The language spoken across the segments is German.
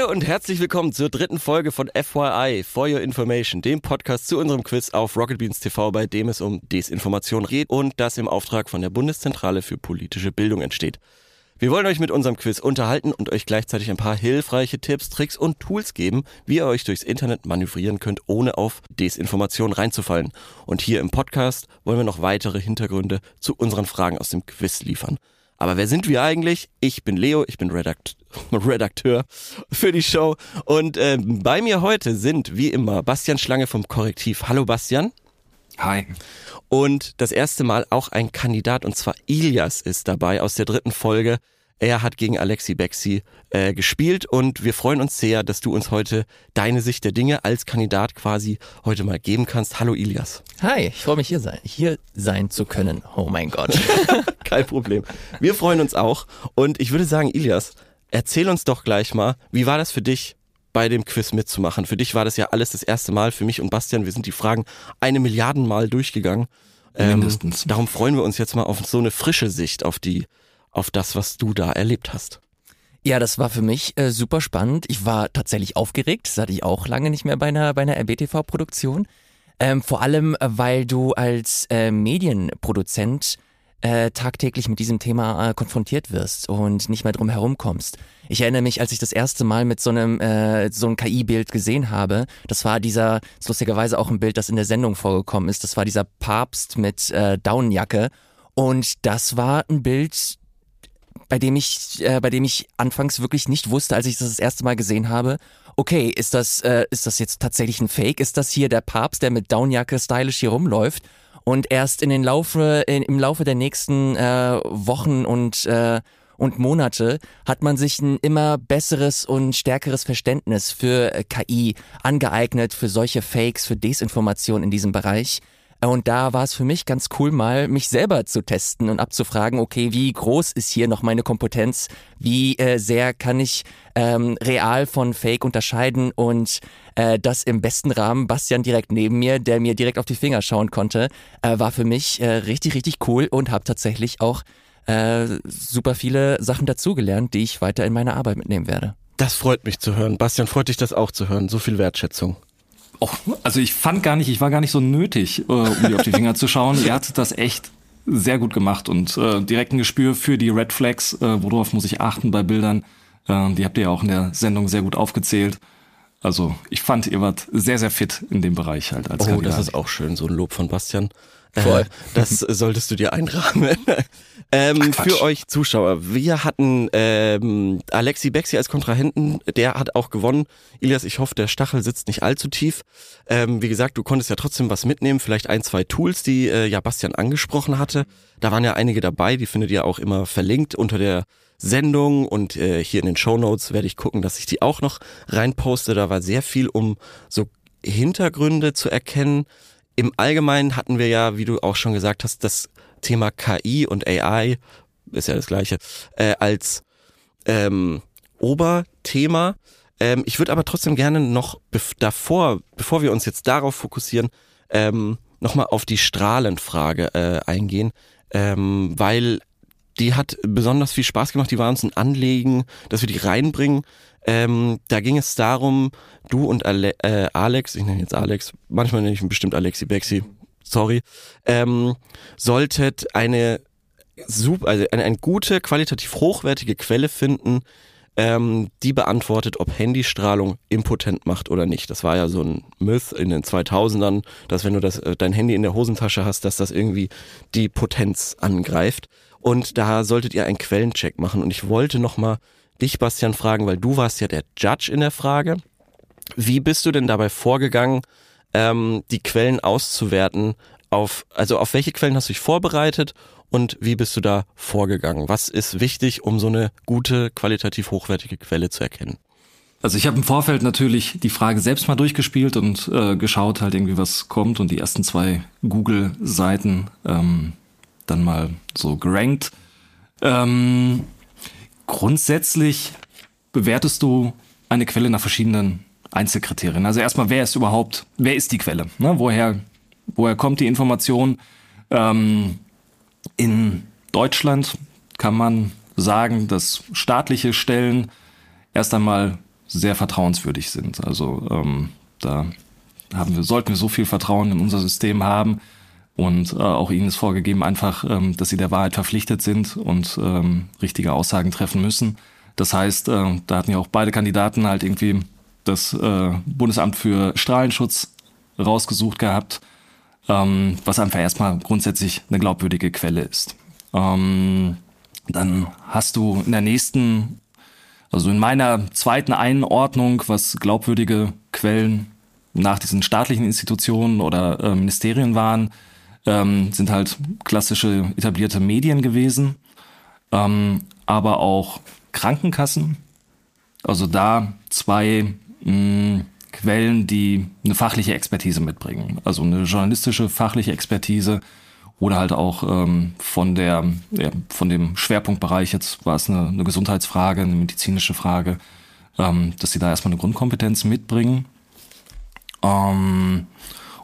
Hallo und herzlich willkommen zur dritten Folge von FYI, For Your Information, dem Podcast zu unserem Quiz auf Rocket Beans TV, bei dem es um Desinformation geht und das im Auftrag von der Bundeszentrale für politische Bildung entsteht. Wir wollen euch mit unserem Quiz unterhalten und euch gleichzeitig ein paar hilfreiche Tipps, Tricks und Tools geben, wie ihr euch durchs Internet manövrieren könnt, ohne auf Desinformation reinzufallen. Und hier im Podcast wollen wir noch weitere Hintergründe zu unseren Fragen aus dem Quiz liefern. Aber wer sind wir eigentlich? Ich bin Leo, ich bin Redakt Redakteur für die Show. Und äh, bei mir heute sind, wie immer, Bastian Schlange vom Korrektiv. Hallo Bastian. Hi. Und das erste Mal auch ein Kandidat, und zwar Ilias ist dabei aus der dritten Folge. Er hat gegen Alexi Bexi äh, gespielt und wir freuen uns sehr, dass du uns heute deine Sicht der Dinge als Kandidat quasi heute mal geben kannst. Hallo Ilias. Hi, ich freue mich hier sein, hier sein zu können. Oh mein Gott. Kein Problem. Wir freuen uns auch und ich würde sagen, Ilias, erzähl uns doch gleich mal, wie war das für dich, bei dem Quiz mitzumachen? Für dich war das ja alles das erste Mal, für mich und Bastian, wir sind die Fragen eine Milliarden Mal durchgegangen. Ähm, Mindestens. Darum freuen wir uns jetzt mal auf so eine frische Sicht auf die auf das, was du da erlebt hast. Ja, das war für mich äh, super spannend. Ich war tatsächlich aufgeregt. Das hatte ich auch lange nicht mehr bei einer, bei einer RBTV-Produktion. Ähm, vor allem, äh, weil du als äh, Medienproduzent äh, tagtäglich mit diesem Thema äh, konfrontiert wirst und nicht mehr drum herum kommst. Ich erinnere mich, als ich das erste Mal mit so einem äh, so einem KI-Bild gesehen habe, das war dieser, ist lustigerweise auch ein Bild, das in der Sendung vorgekommen ist, das war dieser Papst mit äh, Daunenjacke und das war ein Bild, bei dem ich, äh, bei dem ich anfangs wirklich nicht wusste, als ich das das erste Mal gesehen habe. Okay, ist das, äh, ist das jetzt tatsächlich ein Fake? Ist das hier der Papst, der mit Downjacke stylisch hier rumläuft? Und erst in den Laufe, in, im Laufe der nächsten äh, Wochen und äh, und Monate hat man sich ein immer besseres und stärkeres Verständnis für KI angeeignet, für solche Fakes, für Desinformation in diesem Bereich. Und da war es für mich ganz cool, mal mich selber zu testen und abzufragen, okay, wie groß ist hier noch meine Kompetenz? Wie äh, sehr kann ich ähm, real von Fake unterscheiden? Und äh, das im besten Rahmen, Bastian direkt neben mir, der mir direkt auf die Finger schauen konnte, äh, war für mich äh, richtig, richtig cool und habe tatsächlich auch äh, super viele Sachen dazugelernt, die ich weiter in meine Arbeit mitnehmen werde. Das freut mich zu hören. Bastian, freut dich das auch zu hören. So viel Wertschätzung. Oh, also ich fand gar nicht, ich war gar nicht so nötig, äh, um dir auf die Finger zu schauen. Ihr hat das echt sehr gut gemacht und äh, direkt ein Gespür für die Red Flags, äh, worauf muss ich achten bei Bildern. Äh, die habt ihr ja auch in der Sendung sehr gut aufgezählt. Also ich fand, ihr wart sehr, sehr fit in dem Bereich halt als Oh, Kandidat. das ist auch schön, so ein Lob von Bastian. Voll. Äh, das solltest du dir einrahmen. ähm, für euch Zuschauer, wir hatten ähm, Alexi Bexi als Kontrahenten, der hat auch gewonnen. Ilias, ich hoffe, der Stachel sitzt nicht allzu tief. Ähm, wie gesagt, du konntest ja trotzdem was mitnehmen, vielleicht ein, zwei Tools, die äh, ja Bastian angesprochen hatte. Da waren ja einige dabei, die findet ihr auch immer verlinkt unter der Sendung und äh, hier in den Show Notes werde ich gucken, dass ich die auch noch reinposte. Da war sehr viel, um so Hintergründe zu erkennen. Im Allgemeinen hatten wir ja, wie du auch schon gesagt hast, das Thema KI und AI, ist ja das gleiche, äh, als ähm, Oberthema. Ähm, ich würde aber trotzdem gerne noch bev davor, bevor wir uns jetzt darauf fokussieren, ähm, nochmal auf die Strahlenfrage äh, eingehen, ähm, weil die hat besonders viel Spaß gemacht. Die war uns ein Anliegen, dass wir die reinbringen. Ähm, da ging es darum, du und Ale äh, Alex, ich nenne jetzt Alex, manchmal nenne ich ihn bestimmt Alexi Bexi, sorry, ähm, solltet eine, super, also eine, eine gute, qualitativ hochwertige Quelle finden, ähm, die beantwortet, ob Handystrahlung impotent macht oder nicht. Das war ja so ein Myth in den 2000ern, dass wenn du das, äh, dein Handy in der Hosentasche hast, dass das irgendwie die Potenz angreift. Und da solltet ihr einen Quellencheck machen. Und ich wollte nochmal dich, Bastian, fragen, weil du warst ja der Judge in der Frage. Wie bist du denn dabei vorgegangen, ähm, die Quellen auszuwerten? Auf, also auf welche Quellen hast du dich vorbereitet und wie bist du da vorgegangen? Was ist wichtig, um so eine gute, qualitativ hochwertige Quelle zu erkennen? Also ich habe im Vorfeld natürlich die Frage selbst mal durchgespielt und äh, geschaut halt irgendwie, was kommt und die ersten zwei Google-Seiten ähm, dann mal so gerankt. Ähm, grundsätzlich bewertest du eine Quelle nach verschiedenen Einzelkriterien. Also erstmal, wer ist überhaupt, wer ist die Quelle? Ne? Woher, woher kommt die Information? Ähm, in Deutschland kann man sagen, dass staatliche Stellen erst einmal sehr vertrauenswürdig sind. Also ähm, da haben wir, sollten wir so viel Vertrauen in unser System haben. Und äh, auch ihnen ist vorgegeben einfach, ähm, dass sie der Wahrheit verpflichtet sind und ähm, richtige Aussagen treffen müssen. Das heißt, äh, da hatten ja auch beide Kandidaten halt irgendwie das äh, Bundesamt für Strahlenschutz rausgesucht gehabt, ähm, was einfach erstmal grundsätzlich eine glaubwürdige Quelle ist. Ähm, dann hast du in der nächsten, also in meiner zweiten Einordnung, was glaubwürdige Quellen nach diesen staatlichen Institutionen oder äh, Ministerien waren, ähm, sind halt klassische etablierte Medien gewesen, ähm, aber auch Krankenkassen. Also da zwei mh, mm, Quellen, die eine fachliche Expertise mitbringen. Also eine journalistische fachliche Expertise oder halt auch ähm, von der ja, von dem Schwerpunktbereich jetzt war es eine, eine Gesundheitsfrage, eine medizinische Frage, ähm, dass sie da erstmal eine Grundkompetenz mitbringen. Ähm,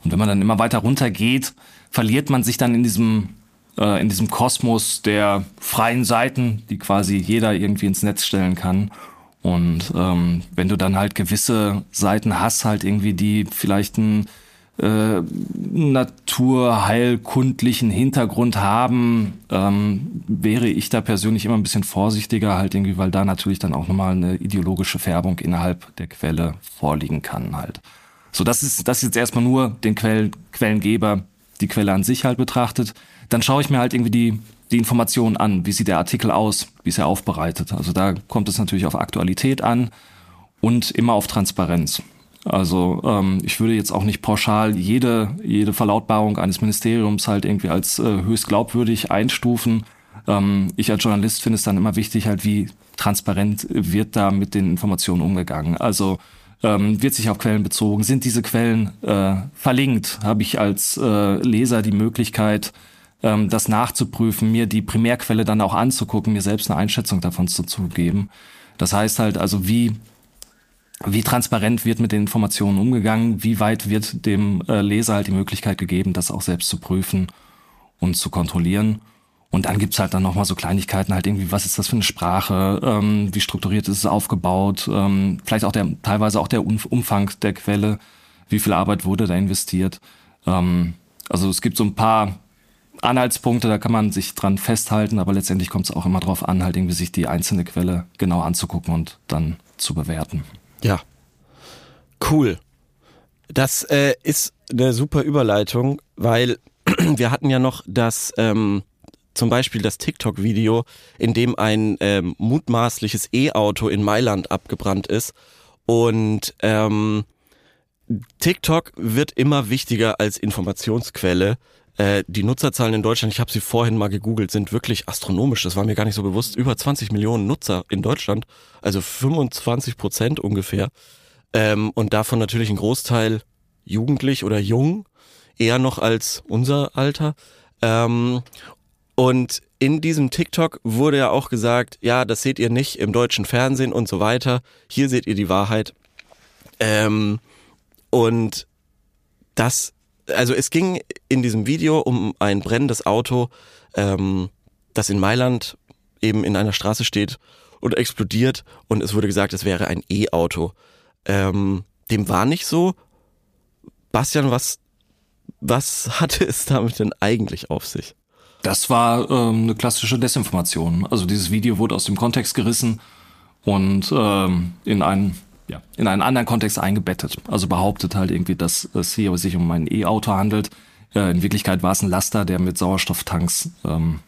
und wenn man dann immer weiter runter geht, verliert man sich dann in diesem äh, in diesem Kosmos der freien Seiten, die quasi jeder irgendwie ins Netz stellen kann. Und ähm, wenn du dann halt gewisse Seiten hast, halt irgendwie, die vielleicht einen äh, naturheilkundlichen Hintergrund haben, ähm, wäre ich da persönlich immer ein bisschen vorsichtiger, halt irgendwie, weil da natürlich dann auch nochmal eine ideologische Färbung innerhalb der Quelle vorliegen kann halt. So, das ist, das ist jetzt erstmal nur den Quell, Quellengeber, die Quelle an sich halt betrachtet. Dann schaue ich mir halt irgendwie die, die Informationen an. Wie sieht der Artikel aus? Wie ist er aufbereitet? Also da kommt es natürlich auf Aktualität an und immer auf Transparenz. Also ähm, ich würde jetzt auch nicht pauschal jede, jede Verlautbarung eines Ministeriums halt irgendwie als äh, höchst glaubwürdig einstufen. Ähm, ich als Journalist finde es dann immer wichtig, halt wie transparent wird da mit den Informationen umgegangen. Also ähm, wird sich auf Quellen bezogen? Sind diese Quellen äh, verlinkt? Habe ich als äh, Leser die Möglichkeit, ähm, das nachzuprüfen, mir die Primärquelle dann auch anzugucken, mir selbst eine Einschätzung davon zu, zu geben? Das heißt halt also, wie wie transparent wird mit den Informationen umgegangen, wie weit wird dem äh, Leser halt die Möglichkeit gegeben, das auch selbst zu prüfen und zu kontrollieren. Und dann gibt's halt dann nochmal so Kleinigkeiten, halt irgendwie, was ist das für eine Sprache, ähm, wie strukturiert ist es aufgebaut, ähm, vielleicht auch der, teilweise auch der Umfang der Quelle, wie viel Arbeit wurde da investiert. Ähm, also es gibt so ein paar Anhaltspunkte, da kann man sich dran festhalten, aber letztendlich kommt es auch immer darauf an, halt irgendwie sich die einzelne Quelle genau anzugucken und dann zu bewerten. Ja. Cool. Das äh, ist eine super Überleitung, weil wir hatten ja noch das ähm, zum Beispiel das TikTok-Video, in dem ein ähm, mutmaßliches E-Auto in Mailand abgebrannt ist. Und ähm, TikTok wird immer wichtiger als Informationsquelle. Äh, die Nutzerzahlen in Deutschland, ich habe sie vorhin mal gegoogelt, sind wirklich astronomisch. Das war mir gar nicht so bewusst. Über 20 Millionen Nutzer in Deutschland, also 25 Prozent ungefähr. Ähm, und davon natürlich ein Großteil jugendlich oder jung, eher noch als unser Alter. Ähm, und in diesem TikTok wurde ja auch gesagt, ja, das seht ihr nicht im deutschen Fernsehen und so weiter. Hier seht ihr die Wahrheit. Ähm, und das, also es ging in diesem Video um ein brennendes Auto, ähm, das in Mailand eben in einer Straße steht und explodiert. Und es wurde gesagt, es wäre ein E-Auto. Ähm, dem war nicht so. Bastian, was, was hatte es damit denn eigentlich auf sich? Das war ähm, eine klassische Desinformation. Also dieses Video wurde aus dem Kontext gerissen und ähm, in einen ja, in einen anderen Kontext eingebettet. Also behauptet halt irgendwie, dass es hier sich um ein E-Auto handelt. Äh, in Wirklichkeit war es ein Laster, der mit Sauerstofftanks ähm,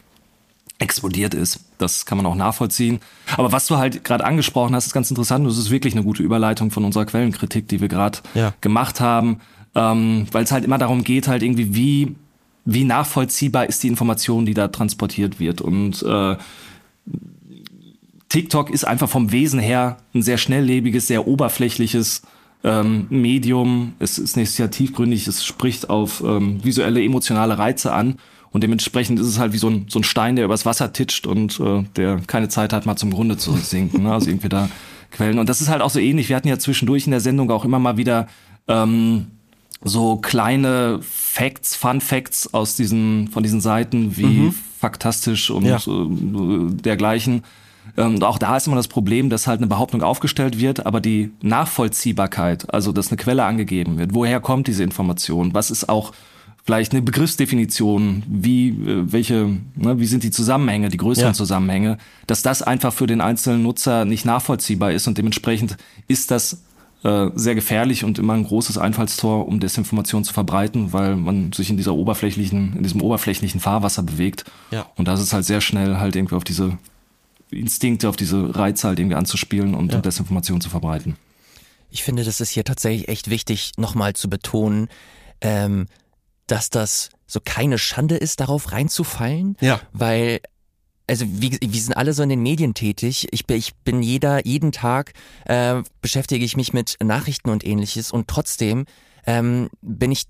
explodiert ist. Das kann man auch nachvollziehen. Aber was du halt gerade angesprochen hast, ist ganz interessant. Das ist wirklich eine gute Überleitung von unserer Quellenkritik, die wir gerade ja. gemacht haben. Ähm, Weil es halt immer darum geht, halt irgendwie, wie wie nachvollziehbar ist die Information, die da transportiert wird. Und äh, TikTok ist einfach vom Wesen her ein sehr schnelllebiges, sehr oberflächliches ähm, Medium. Es ist nicht sehr tiefgründig, es spricht auf ähm, visuelle, emotionale Reize an. Und dementsprechend ist es halt wie so ein, so ein Stein, der übers Wasser titscht und äh, der keine Zeit hat, mal zum Grunde zu sinken. Ne? Also irgendwie da Quellen. Und das ist halt auch so ähnlich. Wir hatten ja zwischendurch in der Sendung auch immer mal wieder ähm, so kleine Facts, Fun Facts aus diesen, von diesen Seiten wie mhm. Faktastisch und ja. äh, dergleichen. Ähm, und auch da ist immer das Problem, dass halt eine Behauptung aufgestellt wird, aber die Nachvollziehbarkeit, also dass eine Quelle angegeben wird, woher kommt diese Information, was ist auch vielleicht eine Begriffsdefinition, wie äh, welche, ne, wie sind die Zusammenhänge, die größeren ja. Zusammenhänge, dass das einfach für den einzelnen Nutzer nicht nachvollziehbar ist und dementsprechend ist das äh, sehr gefährlich und immer ein großes Einfallstor, um Desinformation zu verbreiten, weil man sich in dieser oberflächlichen, in diesem oberflächlichen Fahrwasser bewegt. Ja. Und das ist halt sehr schnell halt irgendwie auf diese Instinkte, auf diese Reize halt irgendwie anzuspielen und ja. Desinformation zu verbreiten. Ich finde, das ist hier tatsächlich echt wichtig, nochmal zu betonen, ähm, dass das so keine Schande ist, darauf reinzufallen. Ja. Weil also wie, wir sind alle so in den Medien tätig. Ich bin, ich bin jeder, jeden Tag äh, beschäftige ich mich mit Nachrichten und ähnliches und trotzdem ähm, bin ich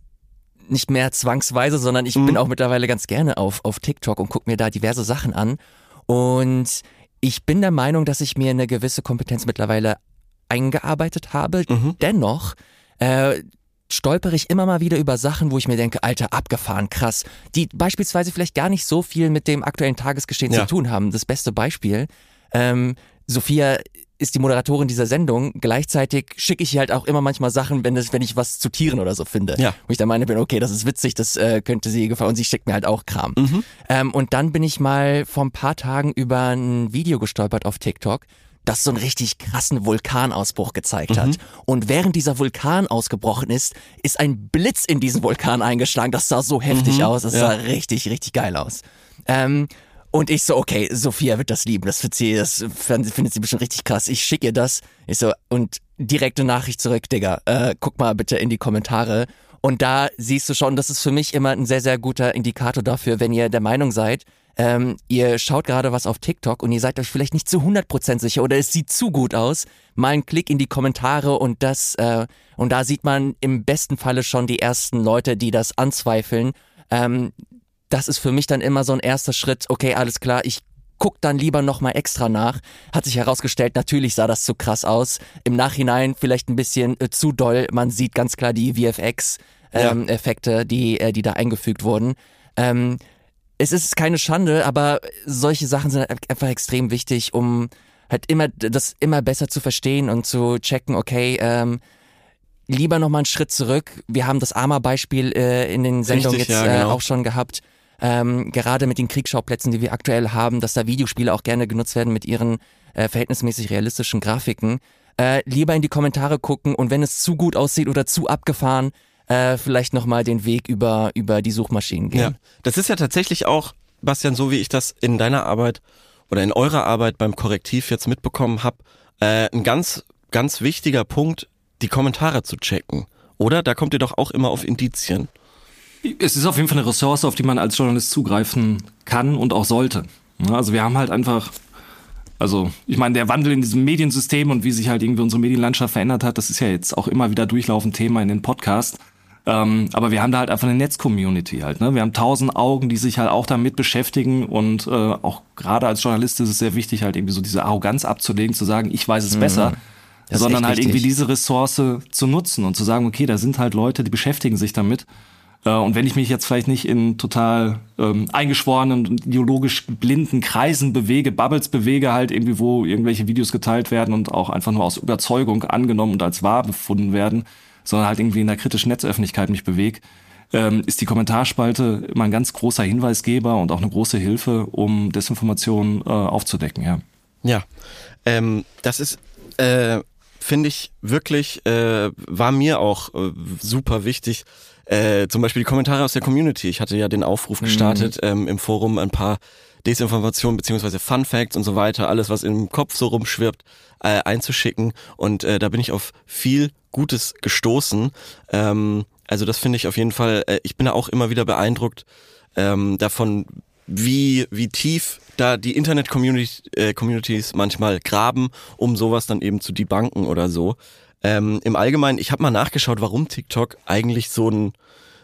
nicht mehr zwangsweise, sondern ich mhm. bin auch mittlerweile ganz gerne auf, auf TikTok und gucke mir da diverse Sachen an. Und ich bin der Meinung, dass ich mir eine gewisse Kompetenz mittlerweile eingearbeitet habe. Mhm. Dennoch äh, stolpere ich immer mal wieder über Sachen, wo ich mir denke, Alter, abgefahren, krass, die beispielsweise vielleicht gar nicht so viel mit dem aktuellen Tagesgeschehen ja. zu tun haben. Das beste Beispiel, ähm, Sophia ist die Moderatorin dieser Sendung. Gleichzeitig schicke ich ihr halt auch immer manchmal Sachen, wenn, das, wenn ich was zu Tieren oder so finde. Ja. Wo ich dann meine bin, okay, das ist witzig, das äh, könnte sie gefallen. Und sie schickt mir halt auch Kram. Mhm. Ähm, und dann bin ich mal vor ein paar Tagen über ein Video gestolpert auf TikTok das so einen richtig krassen Vulkanausbruch gezeigt hat. Mhm. Und während dieser Vulkan ausgebrochen ist, ist ein Blitz in diesen Vulkan eingeschlagen. Das sah so heftig mhm. aus. Das ja. sah richtig, richtig geil aus. Ähm, und ich so, okay, Sophia wird das lieben. Das, sie, das findet sie bestimmt richtig krass. Ich schicke ihr das. Ich so, und direkte Nachricht zurück, Digga. Äh, guck mal bitte in die Kommentare. Und da siehst du schon, das ist für mich immer ein sehr, sehr guter Indikator dafür, wenn ihr der Meinung seid, ähm, ihr schaut gerade was auf TikTok und ihr seid euch vielleicht nicht zu 100% sicher oder es sieht zu gut aus, mal einen Klick in die Kommentare und das, äh, und da sieht man im besten Falle schon die ersten Leute, die das anzweifeln. Ähm, das ist für mich dann immer so ein erster Schritt, okay, alles klar, ich guck dann lieber nochmal extra nach. Hat sich herausgestellt, natürlich sah das zu krass aus. Im Nachhinein vielleicht ein bisschen äh, zu doll. Man sieht ganz klar die VFX-Effekte, ähm, ja. die, äh, die da eingefügt wurden. Ähm, es ist keine Schande, aber solche Sachen sind einfach extrem wichtig, um halt immer das immer besser zu verstehen und zu checken, okay, ähm, lieber nochmal einen Schritt zurück. Wir haben das Arma-Beispiel äh, in den Sendungen Richtig, jetzt ja, genau. äh, auch schon gehabt. Ähm, gerade mit den Kriegsschauplätzen, die wir aktuell haben, dass da Videospiele auch gerne genutzt werden mit ihren äh, verhältnismäßig realistischen Grafiken. Äh, lieber in die Kommentare gucken und wenn es zu gut aussieht oder zu abgefahren, äh, vielleicht nochmal den Weg über, über die Suchmaschinen gehen. Ja, das ist ja tatsächlich auch, Bastian, so wie ich das in deiner Arbeit oder in eurer Arbeit beim Korrektiv jetzt mitbekommen habe, äh, ein ganz, ganz wichtiger Punkt, die Kommentare zu checken. Oder? Da kommt ihr doch auch immer auf Indizien. Es ist auf jeden Fall eine Ressource, auf die man als Journalist zugreifen kann und auch sollte. Also wir haben halt einfach, also ich meine, der Wandel in diesem Mediensystem und wie sich halt irgendwie unsere Medienlandschaft verändert hat, das ist ja jetzt auch immer wieder durchlaufend Thema in den Podcasts. Ähm, aber wir haben da halt einfach eine Netz-Community halt. Ne? Wir haben tausend Augen, die sich halt auch damit beschäftigen und äh, auch gerade als Journalist ist es sehr wichtig, halt irgendwie so diese Arroganz abzulegen, zu sagen, ich weiß es mhm. besser. sondern halt wichtig. irgendwie diese Ressource zu nutzen und zu sagen, okay, da sind halt Leute, die beschäftigen sich damit. Äh, und wenn ich mich jetzt vielleicht nicht in total ähm, eingeschworenen und ideologisch blinden Kreisen bewege, Bubbles bewege, halt irgendwie, wo irgendwelche Videos geteilt werden und auch einfach nur aus Überzeugung angenommen und als wahr befunden werden, sondern halt irgendwie in der kritischen Netzöffentlichkeit mich bewege, ähm, ist die Kommentarspalte immer ein ganz großer Hinweisgeber und auch eine große Hilfe, um Desinformation äh, aufzudecken, ja. Ja, ähm, das ist, äh, finde ich wirklich, äh, war mir auch äh, super wichtig. Äh, zum Beispiel die Kommentare aus der Community. Ich hatte ja den Aufruf gestartet mhm. ähm, im Forum ein paar Desinformationen beziehungsweise Fun Facts und so weiter, alles was im Kopf so rumschwirbt, äh, einzuschicken. Und äh, da bin ich auf viel Gutes gestoßen. Ähm, also das finde ich auf jeden Fall, äh, ich bin da auch immer wieder beeindruckt ähm, davon, wie, wie tief da die Internet-Communities äh, manchmal graben, um sowas dann eben zu debunken oder so. Ähm, Im Allgemeinen, ich habe mal nachgeschaut, warum TikTok eigentlich so ein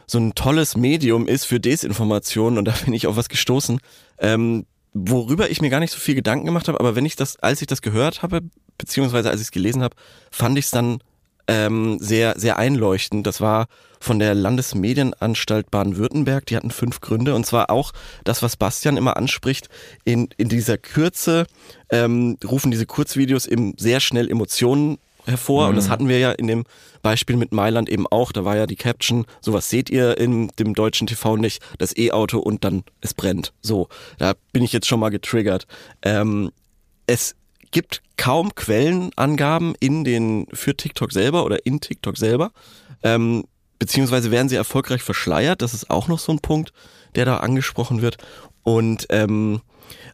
so ein tolles Medium ist für Desinformation und da bin ich auf was gestoßen, ähm, worüber ich mir gar nicht so viel Gedanken gemacht habe, aber wenn ich das, als ich das gehört habe, beziehungsweise als ich es gelesen habe, fand ich es dann ähm, sehr, sehr einleuchtend. Das war von der Landesmedienanstalt Baden-Württemberg. Die hatten fünf Gründe. Und zwar auch das, was Bastian immer anspricht. In, in dieser Kürze ähm, rufen diese Kurzvideos eben sehr schnell Emotionen hervor. Mhm. Und das mhm. hatten wir ja in dem Beispiel mit Mailand eben auch. Da war ja die Caption, sowas seht ihr in dem deutschen TV nicht, das E-Auto und dann es brennt. So, da bin ich jetzt schon mal getriggert. Ähm, es gibt kaum Quellenangaben in den für TikTok selber oder in TikTok selber. Ähm, beziehungsweise werden sie erfolgreich verschleiert. Das ist auch noch so ein Punkt, der da angesprochen wird. Und ähm,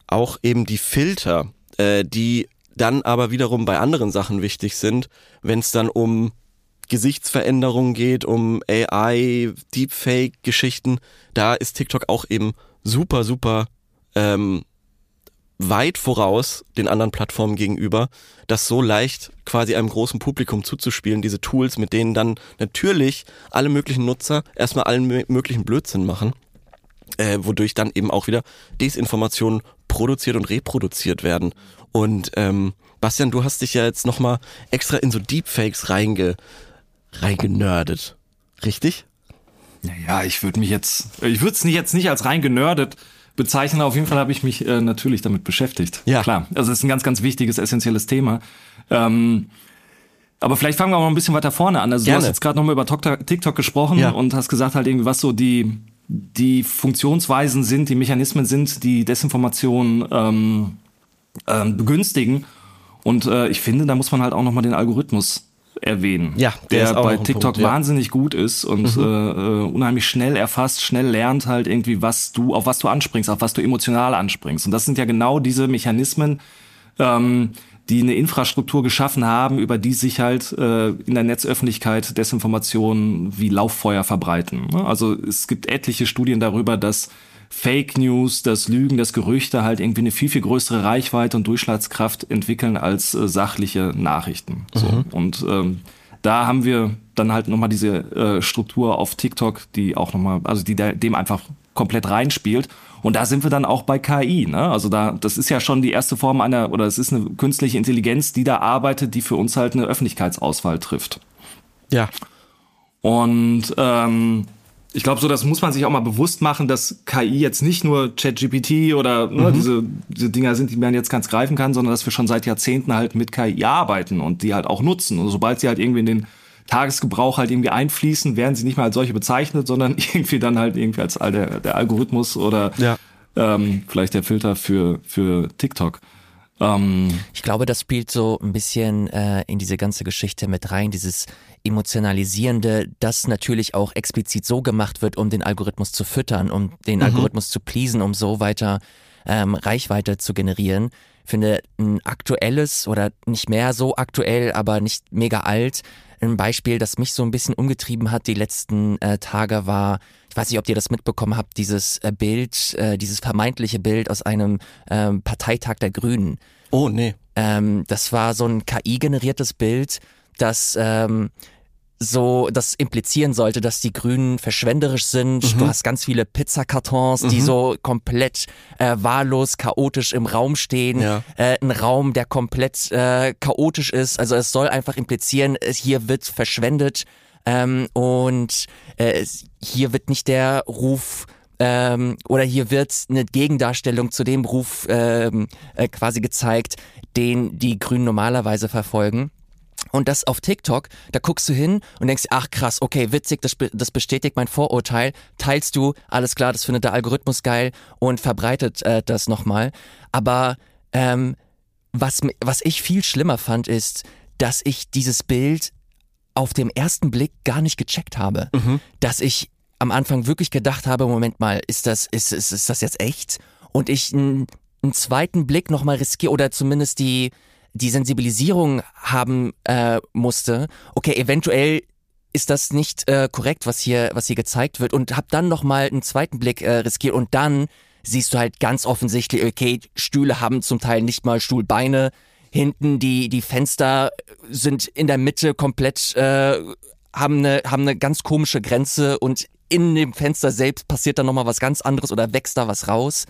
auch eben die Filter, äh, die dann aber wiederum bei anderen Sachen wichtig sind, wenn es dann um Gesichtsveränderungen geht, um AI, Deepfake-Geschichten, da ist TikTok auch eben super, super ähm, weit voraus den anderen Plattformen gegenüber, das so leicht quasi einem großen Publikum zuzuspielen, diese Tools, mit denen dann natürlich alle möglichen Nutzer erstmal allen möglichen Blödsinn machen, äh, wodurch dann eben auch wieder Desinformationen produziert und reproduziert werden. Und ähm, Bastian, du hast dich ja jetzt nochmal extra in so Deepfakes reinge, reingenördet. Richtig? Naja, ich würde mich jetzt, ich würde es jetzt nicht als reingenördet bezeichnen. Auf jeden Fall habe ich mich äh, natürlich damit beschäftigt. Ja. Klar. Also es ist ein ganz, ganz wichtiges, essentielles Thema. Ähm, aber vielleicht fangen wir auch noch ein bisschen weiter vorne an. Also Gerne. du hast jetzt gerade nochmal über TikTok gesprochen ja. und hast gesagt halt irgendwie, was so die, die Funktionsweisen sind, die Mechanismen sind, die Desinformation ähm, ähm, begünstigen. Und äh, ich finde, da muss man halt auch nochmal den Algorithmus erwähnen, ja, der, der bei TikTok Punkt, ja. wahnsinnig gut ist und mhm. äh, äh, unheimlich schnell erfasst, schnell lernt halt irgendwie, was du, auf was du anspringst, auf was du emotional anspringst. Und das sind ja genau diese Mechanismen, ähm, die eine Infrastruktur geschaffen haben, über die sich halt äh, in der Netzöffentlichkeit Desinformationen wie Lauffeuer verbreiten. Also es gibt etliche Studien darüber, dass Fake News, das Lügen, das Gerüchte halt irgendwie eine viel, viel größere Reichweite und Durchschlagskraft entwickeln als äh, sachliche Nachrichten. So. Mhm. Und ähm, da haben wir dann halt nochmal diese äh, Struktur auf TikTok, die auch nochmal, also die da, dem einfach komplett reinspielt. Und da sind wir dann auch bei KI. Ne? Also da, das ist ja schon die erste Form einer, oder es ist eine künstliche Intelligenz, die da arbeitet, die für uns halt eine Öffentlichkeitsauswahl trifft. Ja. Und ähm, ich glaube, so das muss man sich auch mal bewusst machen, dass KI jetzt nicht nur ChatGPT oder ne, mhm. diese, diese Dinger sind, die man jetzt ganz greifen kann, sondern dass wir schon seit Jahrzehnten halt mit KI arbeiten und die halt auch nutzen. Und sobald sie halt irgendwie in den Tagesgebrauch halt irgendwie einfließen, werden sie nicht mehr als solche bezeichnet, sondern irgendwie dann halt irgendwie als der, der Algorithmus oder ja. ähm, vielleicht der Filter für, für TikTok. Ähm, ich glaube, das spielt so ein bisschen äh, in diese ganze Geschichte mit rein, dieses emotionalisierende, das natürlich auch explizit so gemacht wird, um den Algorithmus zu füttern, um den mhm. Algorithmus zu pleasen, um so weiter ähm, Reichweite zu generieren. Ich finde ein aktuelles oder nicht mehr so aktuell, aber nicht mega alt, ein Beispiel, das mich so ein bisschen umgetrieben hat die letzten äh, Tage war, ich weiß nicht, ob ihr das mitbekommen habt, dieses äh, Bild, äh, dieses vermeintliche Bild aus einem ähm, Parteitag der Grünen. Oh, nee. Ähm, das war so ein KI-generiertes Bild, das ähm, so das implizieren sollte, dass die Grünen verschwenderisch sind. Mhm. Du hast ganz viele Pizzakartons, mhm. die so komplett äh, wahllos, chaotisch im Raum stehen. Ja. Äh, ein Raum, der komplett äh, chaotisch ist. Also es soll einfach implizieren, hier wird verschwendet ähm, und äh, hier wird nicht der Ruf ähm, oder hier wird eine Gegendarstellung zu dem Ruf ähm, äh, quasi gezeigt, den die Grünen normalerweise verfolgen. Und das auf TikTok, da guckst du hin und denkst, ach krass, okay, witzig, das, das bestätigt mein Vorurteil. Teilst du, alles klar, das findet der Algorithmus geil und verbreitet äh, das nochmal. Aber ähm, was, was ich viel schlimmer fand, ist, dass ich dieses Bild auf dem ersten Blick gar nicht gecheckt habe. Mhm. Dass ich am Anfang wirklich gedacht habe, Moment mal, ist das, ist, ist, ist das jetzt echt? Und ich einen, einen zweiten Blick nochmal riskiere oder zumindest die, die Sensibilisierung haben äh, musste, okay, eventuell ist das nicht äh, korrekt, was hier, was hier gezeigt wird. Und hab dann nochmal einen zweiten Blick äh, riskiert. Und dann siehst du halt ganz offensichtlich, okay, Stühle haben zum Teil nicht mal Stuhlbeine, hinten die, die Fenster sind in der Mitte komplett, äh, haben eine, haben eine ganz komische Grenze. Und in dem Fenster selbst passiert dann nochmal was ganz anderes oder wächst da was raus.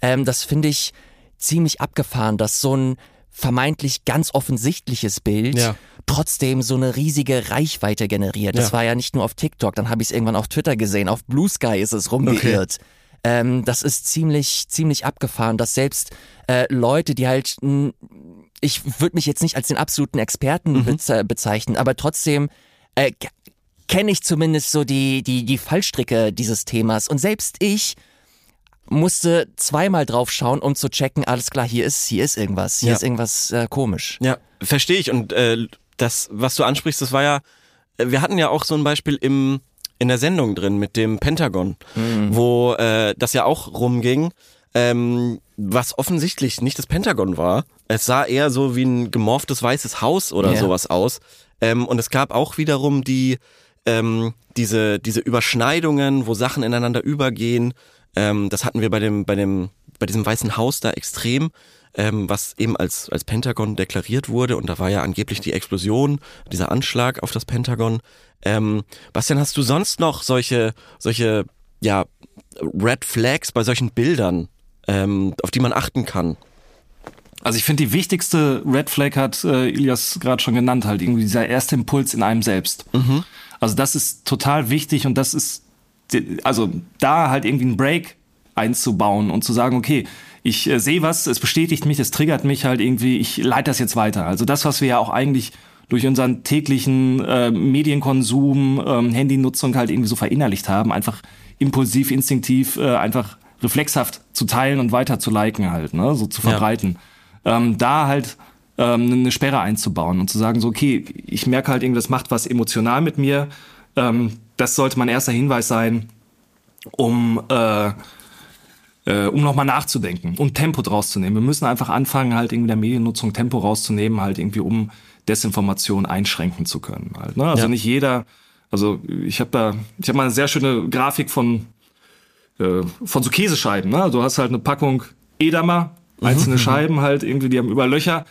Ähm, das finde ich ziemlich abgefahren, dass so ein vermeintlich ganz offensichtliches Bild ja. trotzdem so eine riesige Reichweite generiert. Das Ja. war ja nicht nur auf TikTok, dann habe ich es irgendwann auf Twitter gesehen, auf Blue Sky ist es rumgeirrt. Ähm, das ist ziemlich, ziemlich abgefahren, dass selbst äh, Leute, die halt, mh, ich würde mich jetzt nicht als den absoluten Experten beze bezeichnen, aber trotzdem äh, kenne ich zumindest so die, die, die Fallstricke dieses Themas. Und selbst ich musste zweimal drauf schauen, um zu checken, alles klar, hier ist, hier ist irgendwas, hier Ja. ist irgendwas äh, komisch. Ja, verstehe ich. Und äh, das, was du ansprichst, das war ja, äh, wir hatten ja auch so ein Beispiel im in der Sendung drin mit dem Pentagon, wo äh, das ja auch rumging, ähm, was offensichtlich nicht das Pentagon war. Es sah eher so wie ein gemorftes weißes Haus oder Ja. sowas aus. Ähm, und es gab auch wiederum die ähm, diese diese Überschneidungen, wo Sachen ineinander übergehen. Ähm, das hatten wir bei dem bei dem bei diesem weißen Haus da extrem, ähm, was eben als als Pentagon deklariert wurde. Und da war ja angeblich die Explosion, dieser Anschlag auf das Pentagon. Ähm, Bastian, hast du sonst noch solche solche ja Red Flags bei solchen Bildern, ähm, auf die man achten kann? Also ich finde, die wichtigste Red Flag hat äh, Ilias gerade schon genannt, halt irgendwie dieser erste Impuls in einem selbst. Also das ist total wichtig und das ist, also da halt irgendwie einen Break einzubauen und zu sagen, okay, ich äh, sehe was, es bestätigt mich, es triggert mich halt irgendwie, ich leite das jetzt weiter. Also das, was wir ja auch eigentlich durch unseren täglichen äh, Medienkonsum, ähm, Handynutzung halt irgendwie so verinnerlicht haben, einfach impulsiv, instinktiv, äh, einfach reflexhaft zu teilen und weiter zu liken halt, ne, so zu Ja. verbreiten. Ähm, da halt ähm, eine Sperre einzubauen und zu sagen, so, okay, ich merke halt irgendwie, das macht was emotional mit mir. Ähm, das sollte mein erster Hinweis sein, um, äh, äh, um nochmal nachzudenken und Tempo draus zu nehmen. Wir müssen einfach anfangen, halt irgendwie der Mediennutzung Tempo rauszunehmen, halt irgendwie um Desinformation einschränken zu können. Halt, ne? Also Ja. nicht jeder, also ich habe da, ich habe mal eine sehr schöne Grafik von äh, von so Käsescheiben. Ne? Du hast halt eine Packung Edamer, einzelne Scheiben halt irgendwie, die haben über Löcher.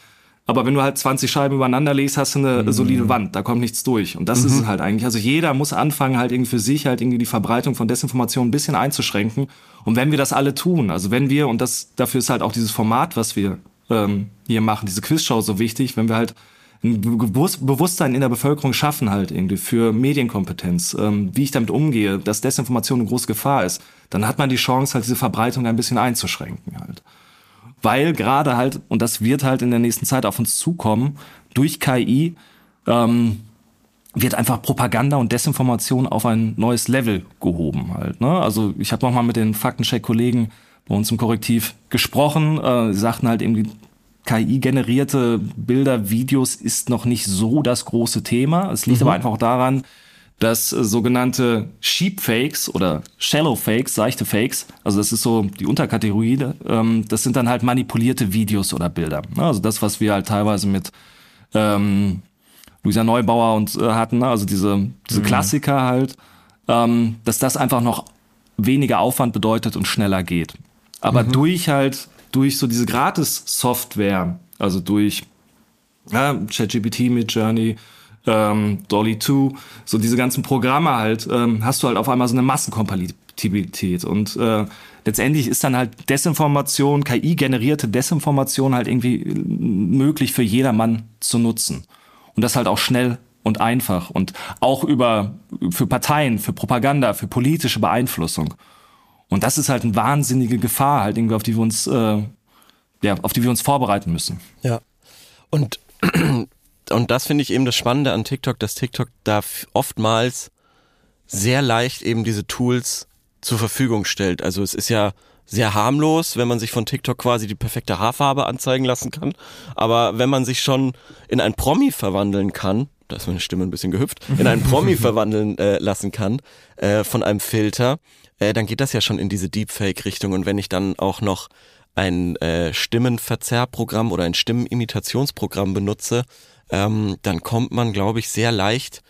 Aber wenn du halt 20 Scheiben übereinander legst, hast du eine solide Wand, da kommt nichts durch. Und das ist es halt eigentlich. Also jeder muss anfangen, halt irgendwie für sich halt irgendwie die Verbreitung von Desinformation ein bisschen einzuschränken. Und wenn wir das alle tun, also wenn wir, und das dafür ist halt auch dieses Format, was wir ähm, hier machen, diese Quizshow so wichtig, wenn wir halt ein Be- Bewusst- Bewusstsein in der Bevölkerung schaffen halt irgendwie für Medienkompetenz, ähm, wie ich damit umgehe, dass Desinformation eine große Gefahr ist, dann hat man die Chance, halt diese Verbreitung ein bisschen einzuschränken halt. Weil gerade halt, und das wird halt in der nächsten Zeit auf uns zukommen, durch KI ähm, wird einfach Propaganda und Desinformation auf ein neues Level gehoben halt. Ne? Also ich habe nochmal mit den Faktencheck-Kollegen bei uns im Korrektiv gesprochen. Äh, sie sagten halt irgendwie, KI-generierte Bilder, Videos ist noch nicht so das große Thema. Es liegt aber einfach auch daran, dass sogenannte Sheep Fakes oder Shallow Fakes, seichte Fakes, also das ist so die Unterkategorie, ähm, das sind dann halt manipulierte Videos oder Bilder. Ne? Also das, was wir halt teilweise mit ähm, Luisa Neubauer und äh, hatten, ne? also diese, diese Klassiker halt, ähm, dass das einfach noch weniger Aufwand bedeutet und schneller geht. Aber durch halt, durch so diese Gratis-Software, also durch ja, ChatGPT mit Journey, ähm, Dolly 2, so diese ganzen Programme halt, ähm, hast du halt auf einmal so eine Massenkompatibilität. Und äh, letztendlich ist dann halt Desinformation, KI-generierte Desinformation halt irgendwie äh, möglich für jedermann zu nutzen. Und das halt auch schnell und einfach und auch über für Parteien, für Propaganda, für politische Beeinflussung. Und das ist halt eine wahnsinnige Gefahr, halt irgendwie, auf die wir uns, äh, ja, auf die wir uns vorbereiten müssen. Ja. Und, und das finde ich eben das Spannende an TikTok, dass TikTok da oftmals sehr leicht eben diese Tools zur Verfügung stellt. Also es ist ja sehr harmlos, wenn man sich von TikTok quasi die perfekte Haarfarbe anzeigen lassen kann. Aber wenn man sich schon in ein Promi verwandeln kann, da ist meine Stimme ein bisschen gehüpft, in einen Promi verwandeln äh, lassen kann äh, von einem Filter, äh, dann geht das ja schon in diese Deepfake-Richtung. Und wenn ich dann auch noch ein äh, Stimmenverzerrprogramm oder ein Stimmenimitationsprogramm benutze, ähm, dann kommt man, glaube ich, sehr leicht,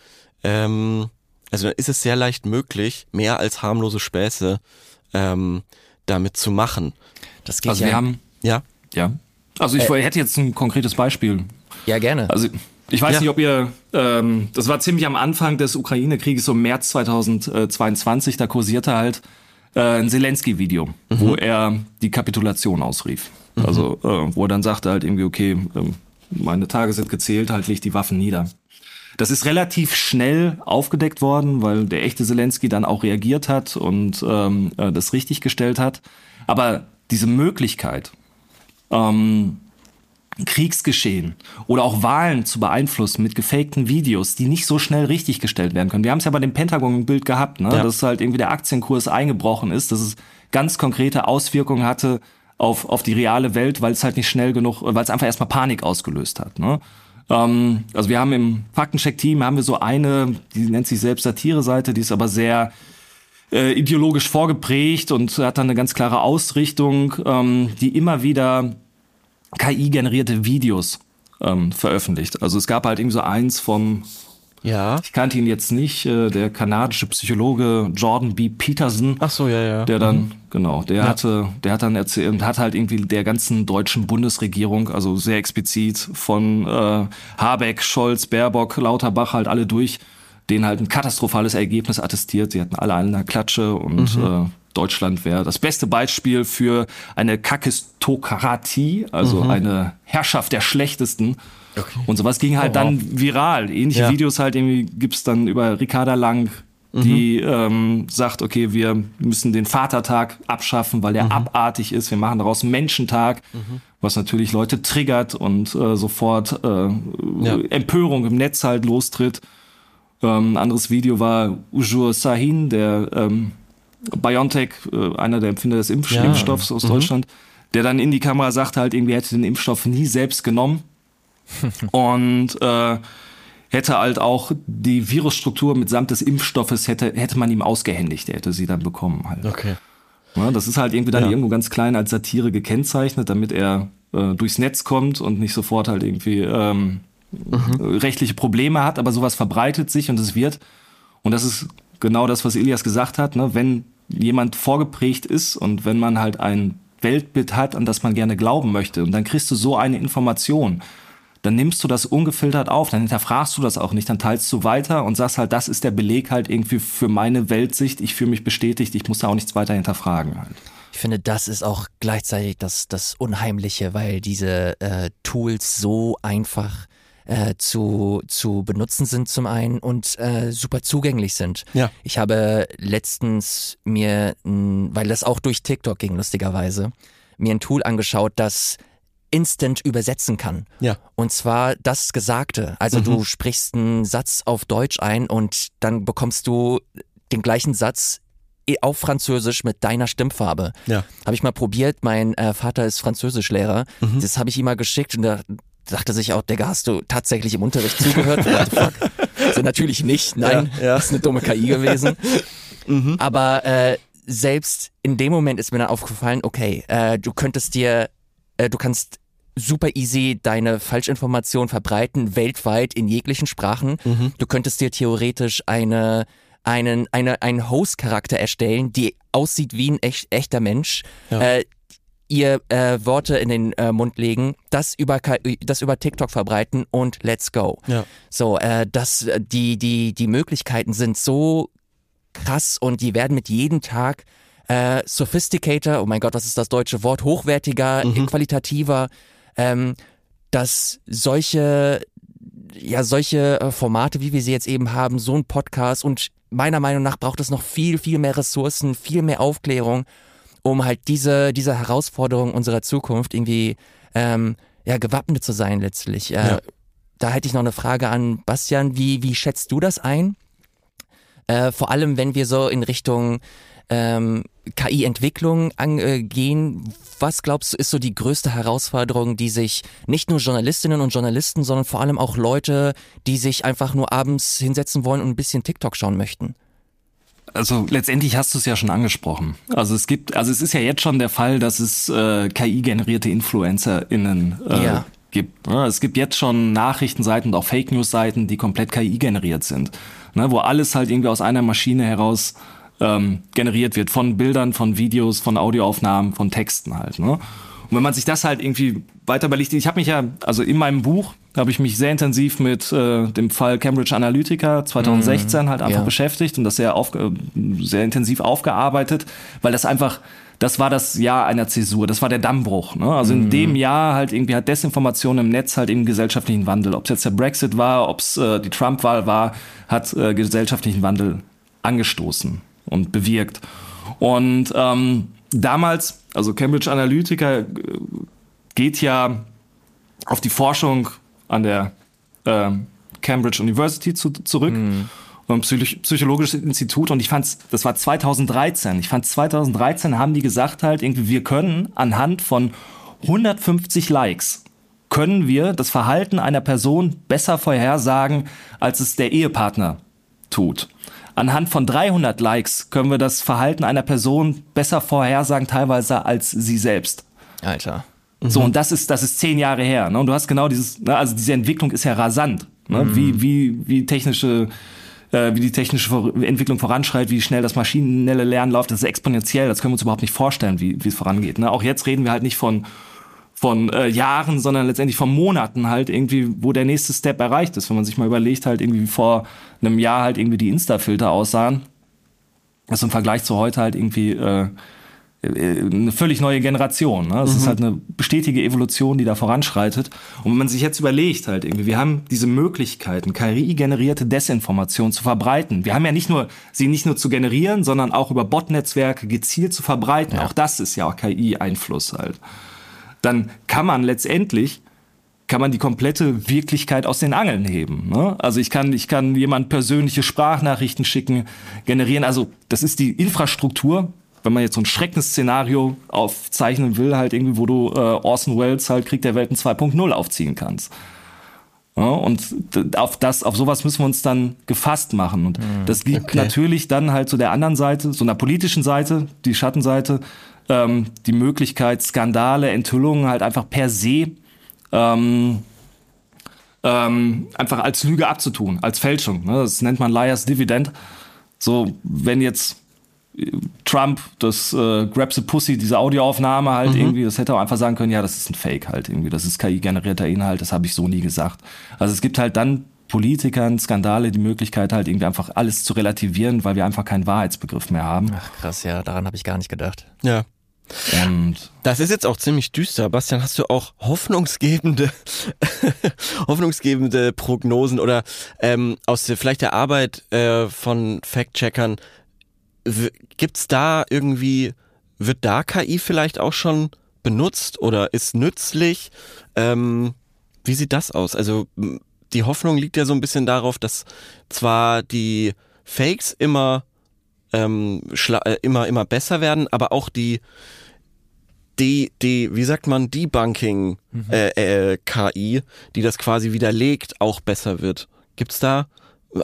ähm, also dann ist es sehr leicht möglich, mehr als harmlose Späße ähm, damit zu machen. Das geht Also ja. wir haben, Ja, ja. Also ich hätte jetzt ein konkretes Beispiel. ja, gerne. Also ich weiß Ja. nicht, ob ihr, ähm, das war ziemlich am Anfang des Ukraine-Krieges, so im März 2022, da kursierte halt äh, ein Zelensky-Video, wo er die Kapitulation ausrief. Also äh, wo er dann sagte halt irgendwie, okay, ähm, meine Tage sind gezählt, halt leg die Waffen nieder. Das ist relativ schnell aufgedeckt worden, weil der echte Zelensky dann auch reagiert hat und ähm, äh, das richtig gestellt hat. Aber diese Möglichkeit, ähm, Kriegsgeschehen oder auch Wahlen zu beeinflussen mit gefakten Videos, die nicht so schnell richtig gestellt werden können. Wir haben es ja bei dem Pentagon-Bild gehabt, ne? Ja. dass halt irgendwie der Aktienkurs eingebrochen ist, dass es ganz konkrete Auswirkungen hatte auf, auf die reale Welt, weil es halt nicht schnell genug, weil es einfach erstmal Panik ausgelöst hat. Ne? Ähm, also wir haben im Faktencheck-Team haben wir so eine, die nennt sich selbst Satire-Seite, die ist aber sehr äh, ideologisch vorgeprägt und hat dann eine ganz klare Ausrichtung, ähm, die immer wieder KI-generierte Videos ähm, veröffentlicht. Also es gab halt irgendwie so eins vom ja. Ich kannte ihn jetzt nicht, äh, der kanadische Psychologe Jordan B. Peterson. Ach so, ja, ja. Der dann, mhm. genau, der ja. hatte, der hat dann erzählt, hat halt irgendwie der ganzen deutschen Bundesregierung, also sehr explizit von äh, Habeck, Scholz, Baerbock, Lauterbach halt alle durch, denen halt ein katastrophales Ergebnis attestiert. Sie hatten alle eine Klatsche und mhm. äh, Deutschland wäre das beste Beispiel für eine Kakistokratie, also mhm. eine Herrschaft der Schlechtesten. Okay. Und sowas ging halt oh, wow. dann viral. Ähnliche ja. Videos halt irgendwie gibt's dann über Ricarda Lang, die mhm. ähm, sagt, okay, wir müssen den Vatertag abschaffen, weil der mhm. abartig ist. Wir machen daraus Menschentag, mhm. was natürlich Leute triggert und äh, sofort äh, ja. Empörung im Netz halt lostritt. Ähm, ein anderes Video war Ujur Sahin, der ähm, BioNTech, äh, einer der Empfinder des Impf ja. Impfstoffs aus mhm. Deutschland, der dann in die Kamera sagt halt irgendwie, hätte den Impfstoff nie selbst genommen und äh, hätte halt auch die Virusstruktur mitsamt des Impfstoffes hätte, hätte man ihm ausgehändigt, er hätte sie dann bekommen halt. Okay. Ja, das ist halt irgendwie dann ja. irgendwo ganz klein als Satire gekennzeichnet, damit er äh, durchs Netz kommt und nicht sofort halt irgendwie ähm, mhm. rechtliche Probleme hat, aber sowas verbreitet sich und es wird. Und das ist genau das, was Ilias gesagt hat, ne? wenn jemand vorgeprägt ist und wenn man halt ein Weltbild hat, an das man gerne glauben möchte und dann kriegst du so eine Information, dann nimmst du das ungefiltert auf, dann hinterfragst du das auch nicht, dann teilst du weiter und sagst halt, das ist der Beleg halt irgendwie für meine Weltsicht, ich fühle mich bestätigt, ich muss da auch nichts weiter hinterfragen halt. Ich finde, das ist auch gleichzeitig das, das Unheimliche, weil diese äh, Tools so einfach äh, zu, zu benutzen sind zum einen und äh, super zugänglich sind. Ja. Ich habe letztens mir, weil das auch durch TikTok ging, lustigerweise, mir ein Tool angeschaut, das instant übersetzen kann. Ja. Und zwar das Gesagte. Also mhm. du sprichst einen Satz auf Deutsch ein und dann bekommst du den gleichen Satz auf Französisch mit deiner Stimmfarbe. Ja. Habe ich mal probiert. Mein äh, Vater ist Französischlehrer. Mhm. Das habe ich ihm mal geschickt und da dachte sich auch, Digga, hast du tatsächlich im Unterricht zugehört? Also natürlich nicht. Nein, ja, ja. ist eine dumme KI gewesen. mhm. Aber äh, selbst in dem Moment ist mir dann aufgefallen, okay, äh, du könntest dir, äh, du kannst super easy deine Falschinformation verbreiten, weltweit in jeglichen Sprachen. Mhm. Du könntest dir theoretisch eine einen, eine, einen Host-Charakter erstellen, die aussieht wie ein echt, echter Mensch, ja. äh, ihr äh, Worte in den äh, Mund legen, das über, das über TikTok verbreiten und let's go. Ja. So, äh, das, die, die, die Möglichkeiten sind so krass und die werden mit jedem Tag äh, sophisticator, oh mein Gott, was ist das deutsche Wort, hochwertiger, mhm. qualitativer ähm, dass solche ja solche äh, Formate, wie wir sie jetzt eben haben, so ein Podcast und meiner Meinung nach braucht es noch viel, viel mehr Ressourcen, viel mehr Aufklärung, um halt diese, diese Herausforderung unserer Zukunft irgendwie ähm, ja, gewappnet zu sein letztlich. Äh, ja. Da hätte ich noch eine Frage an Bastian. Wie, wie schätzt du das ein? Äh, vor allem, wenn wir so in Richtung ähm, KI-Entwicklung angehen. Was glaubst du, ist so die größte Herausforderung, die sich nicht nur Journalistinnen und Journalisten, sondern vor allem auch Leute, die sich einfach nur abends hinsetzen wollen und ein bisschen TikTok schauen möchten? Also letztendlich hast du es ja schon angesprochen. Also es gibt, also es ist ja jetzt schon der Fall, dass es äh, KI-generierte InfluencerInnen äh, ja. gibt. Ne? Es gibt jetzt schon Nachrichtenseiten und auch Fake News-Seiten, die komplett KI generiert sind, ne? wo alles halt irgendwie aus einer Maschine heraus ähm, generiert wird von Bildern, von Videos, von Audioaufnahmen, von Texten halt. Ne? Und wenn man sich das halt irgendwie weiter überlegt, ich habe mich ja, also in meinem Buch habe ich mich sehr intensiv mit äh, dem Fall Cambridge Analytica 2016 mhm, halt einfach ja. beschäftigt und das sehr, auf, sehr intensiv aufgearbeitet, weil das einfach das war das Jahr einer Zäsur, das war der Dammbruch. Ne? Also in mhm. dem Jahr halt irgendwie hat Desinformation im Netz halt eben gesellschaftlichen Wandel. Ob es jetzt der Brexit war, ob es äh, die Trump-Wahl war, hat äh, gesellschaftlichen Wandel angestoßen und bewirkt. Und ähm, damals, also Cambridge Analytica äh, geht ja auf die Forschung an der äh, Cambridge University zu, zurück. Mhm ein psychologisches Institut und ich fand's, das war 2013. Ich fand 2013 haben die gesagt halt irgendwie, wir können anhand von 150 Likes können wir das Verhalten einer Person besser vorhersagen, als es der Ehepartner tut. Anhand von 300 Likes können wir das Verhalten einer Person besser vorhersagen, teilweise als sie selbst. Alter. So, und das ist, das ist zehn Jahre her. Ne? Und du hast genau dieses, ne? also diese Entwicklung ist ja rasant. Ne? Mhm. Wie, wie, wie technische äh, wie die technische Entwicklung voranschreitet, wie schnell das maschinelle Lernen läuft, das ist exponentiell, das können wir uns überhaupt nicht vorstellen, wie, es vorangeht. Ne? Auch jetzt reden wir halt nicht von von äh, Jahren, sondern letztendlich von Monaten halt irgendwie, wo der nächste Step erreicht ist. Wenn man sich mal überlegt, halt irgendwie wie vor einem Jahr halt irgendwie die Insta-Filter aussahen, das im Vergleich zu heute halt irgendwie äh, eine völlig neue Generation. Ne? Es mhm. ist halt eine stetige Evolution, die da voranschreitet. Und wenn man sich jetzt überlegt, halt irgendwie, wir haben diese Möglichkeiten, KI-generierte Desinformation zu verbreiten. Wir haben ja nicht nur, sie nicht nur zu generieren, sondern auch über Bot-Netzwerke gezielt zu verbreiten. Ja. Auch das ist ja auch KI-Einfluss halt. Dann kann man letztendlich kann man die komplette Wirklichkeit aus den Angeln heben. Ne? Also ich kann, ich kann jemand persönliche Sprachnachrichten schicken, generieren. Also das ist die Infrastruktur, wenn man jetzt so ein Schreckensszenario aufzeichnen will, halt irgendwie, wo du äh, Orson Welles halt Krieg der Welten 2.0 aufziehen kannst. Ja, und auf das, auf sowas müssen wir uns dann gefasst machen. Und mhm, das liegt okay. natürlich dann halt zu der anderen Seite, so einer politischen Seite, die Schattenseite, ähm, die Möglichkeit, Skandale, Enthüllungen halt einfach per se ähm, ähm, einfach als Lüge abzutun, als Fälschung. Ne? Das nennt man Liars Dividend. So, wenn jetzt Trump, das äh, Grab the Pussy, diese Audioaufnahme halt mhm. irgendwie, das hätte auch einfach sagen können, ja, das ist ein Fake halt irgendwie, das ist KI-generierter Inhalt, das habe ich so nie gesagt. Also es gibt halt dann Politikern, Skandale, die Möglichkeit halt irgendwie einfach alles zu relativieren, weil wir einfach keinen Wahrheitsbegriff mehr haben. Ach krass, ja, daran habe ich gar nicht gedacht. Ja. Und das ist jetzt auch ziemlich düster. Bastian, hast du auch hoffnungsgebende, hoffnungsgebende Prognosen oder ähm, aus der, vielleicht der Arbeit äh, von Fact-Checkern gibt's da irgendwie, wird da KI vielleicht auch schon benutzt oder ist nützlich? Ähm, wie sieht das aus? Also die Hoffnung liegt ja so ein bisschen darauf, dass zwar die Fakes immer ähm, äh, immer immer besser werden, aber auch die die die wie sagt man Debunking mhm. äh, äh, KI, die das quasi widerlegt, auch besser wird. Gibt's da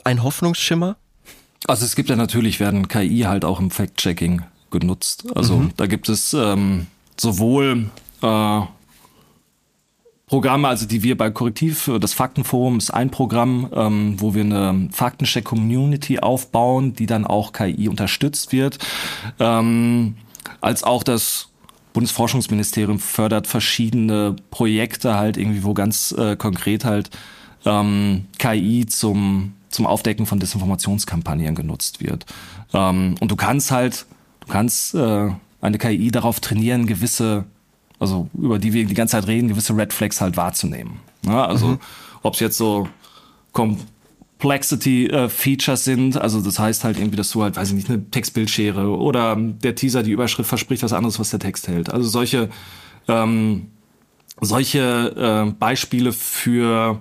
ein Hoffnungsschimmer? Also es gibt ja natürlich, werden KI halt auch im Fact-Checking genutzt. Also mhm. da gibt es ähm, sowohl äh, Programme, also die wir bei Korrektiv, das Faktenforum ist ein Programm, ähm, wo wir eine Faktencheck-Community aufbauen, die dann auch KI unterstützt wird, ähm, als auch das Bundesforschungsministerium fördert verschiedene Projekte halt irgendwie, wo ganz äh, konkret halt ähm, KI zum zum Aufdecken von Desinformationskampagnen genutzt wird. Ähm, und du kannst halt, du kannst äh, eine KI darauf trainieren, gewisse, also über die wir die ganze Zeit reden, gewisse Red Flags halt wahrzunehmen. Ja, also mhm. ob es jetzt so Complexity äh, Features sind, also das heißt halt irgendwie, dass du halt, weiß ich nicht, eine Textbildschere oder der Teaser, die Überschrift verspricht was anderes, was der Text hält. Also solche ähm, solche äh, Beispiele für